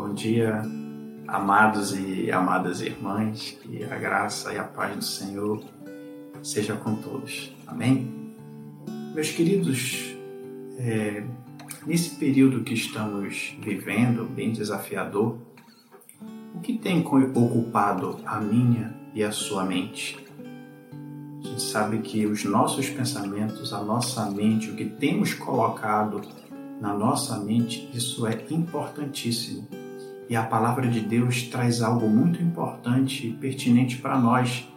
Bom dia, amados e amadas irmãs, que a graça e a paz do Senhor seja com todos. Amém? Meus queridos, é, nesse período que estamos vivendo, bem desafiador, o que tem ocupado a minha e a sua mente? A gente sabe que os nossos pensamentos, a nossa mente, o que temos colocado na nossa mente, isso é importantíssimo. E a palavra de Deus traz algo muito importante e pertinente para nós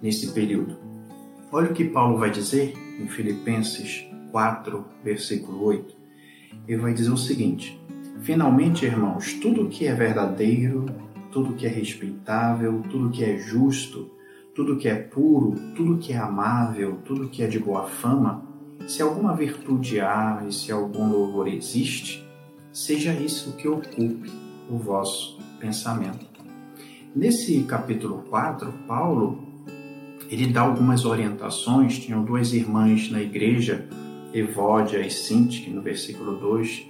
nesse período. Olha o que Paulo vai dizer em Filipenses 4, versículo 8. Ele vai dizer o seguinte: Finalmente, irmãos, tudo que é verdadeiro, tudo que é respeitável, tudo que é justo, tudo que é puro, tudo que é amável, tudo que é de boa fama, se alguma virtude há e se algum louvor existe, seja isso que ocupe o vosso pensamento. Nesse capítulo 4, Paulo ele dá algumas orientações. Tinham duas irmãs na igreja, Evódia e Sinti, no versículo 2,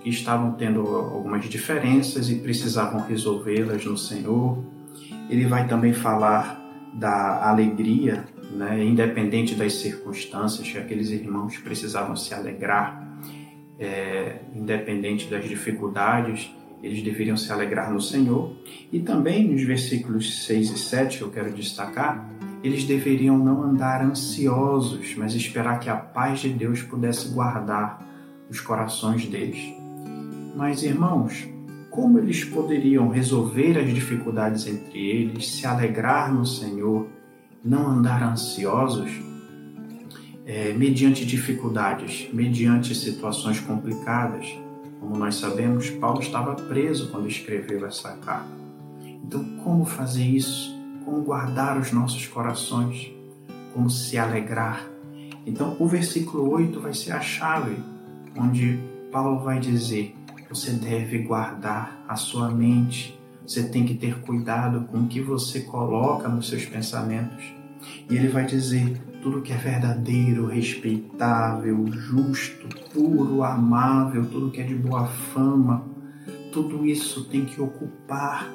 que estavam tendo algumas diferenças e precisavam resolvê-las no Senhor. Ele vai também falar da alegria né, independente das circunstâncias, que aqueles irmãos precisavam se alegrar, é, independente das dificuldades, eles deveriam se alegrar no Senhor. E também nos versículos 6 e 7, que eu quero destacar, eles deveriam não andar ansiosos, mas esperar que a paz de Deus pudesse guardar os corações deles. Mas, irmãos, como eles poderiam resolver as dificuldades entre eles, se alegrar no Senhor não andar ansiosos é, mediante dificuldades, mediante situações complicadas. Como nós sabemos, Paulo estava preso quando escreveu essa carta. Então, como fazer isso? Como guardar os nossos corações? Como se alegrar? Então, o versículo 8 vai ser a chave, onde Paulo vai dizer: você deve guardar a sua mente você tem que ter cuidado com o que você coloca nos seus pensamentos. E ele vai dizer tudo que é verdadeiro, respeitável, justo, puro, amável, tudo que é de boa fama, tudo isso tem que ocupar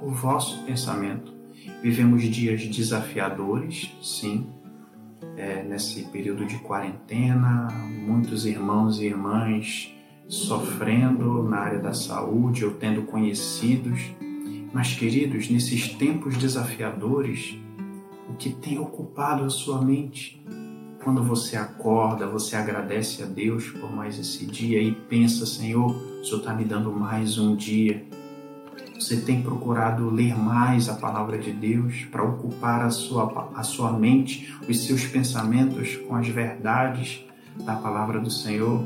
o vosso pensamento. Vivemos dias desafiadores, sim, é, nesse período de quarentena, muitos irmãos e irmãs sofrendo na área da saúde ou tendo conhecidos mas, queridos, nesses tempos desafiadores, o que tem ocupado a sua mente? Quando você acorda, você agradece a Deus por mais esse dia e pensa, Senhor, o Senhor está me dando mais um dia. Você tem procurado ler mais a palavra de Deus para ocupar a sua, a sua mente, os seus pensamentos com as verdades da palavra do Senhor?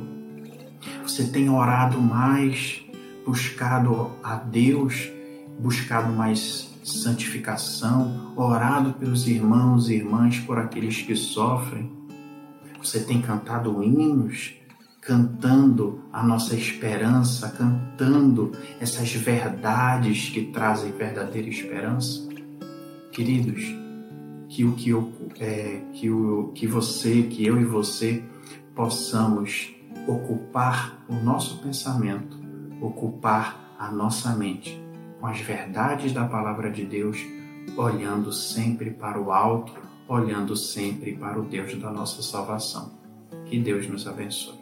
Você tem orado mais, buscado a Deus buscado mais santificação, orado pelos irmãos e irmãs, por aqueles que sofrem. Você tem cantado hinos, cantando a nossa esperança, cantando essas verdades que trazem verdadeira esperança. Queridos, que o que, eu, é, que o que você, que eu e você possamos ocupar o nosso pensamento, ocupar a nossa mente com as verdades da palavra de Deus, olhando sempre para o alto, olhando sempre para o Deus da nossa salvação. Que Deus nos abençoe.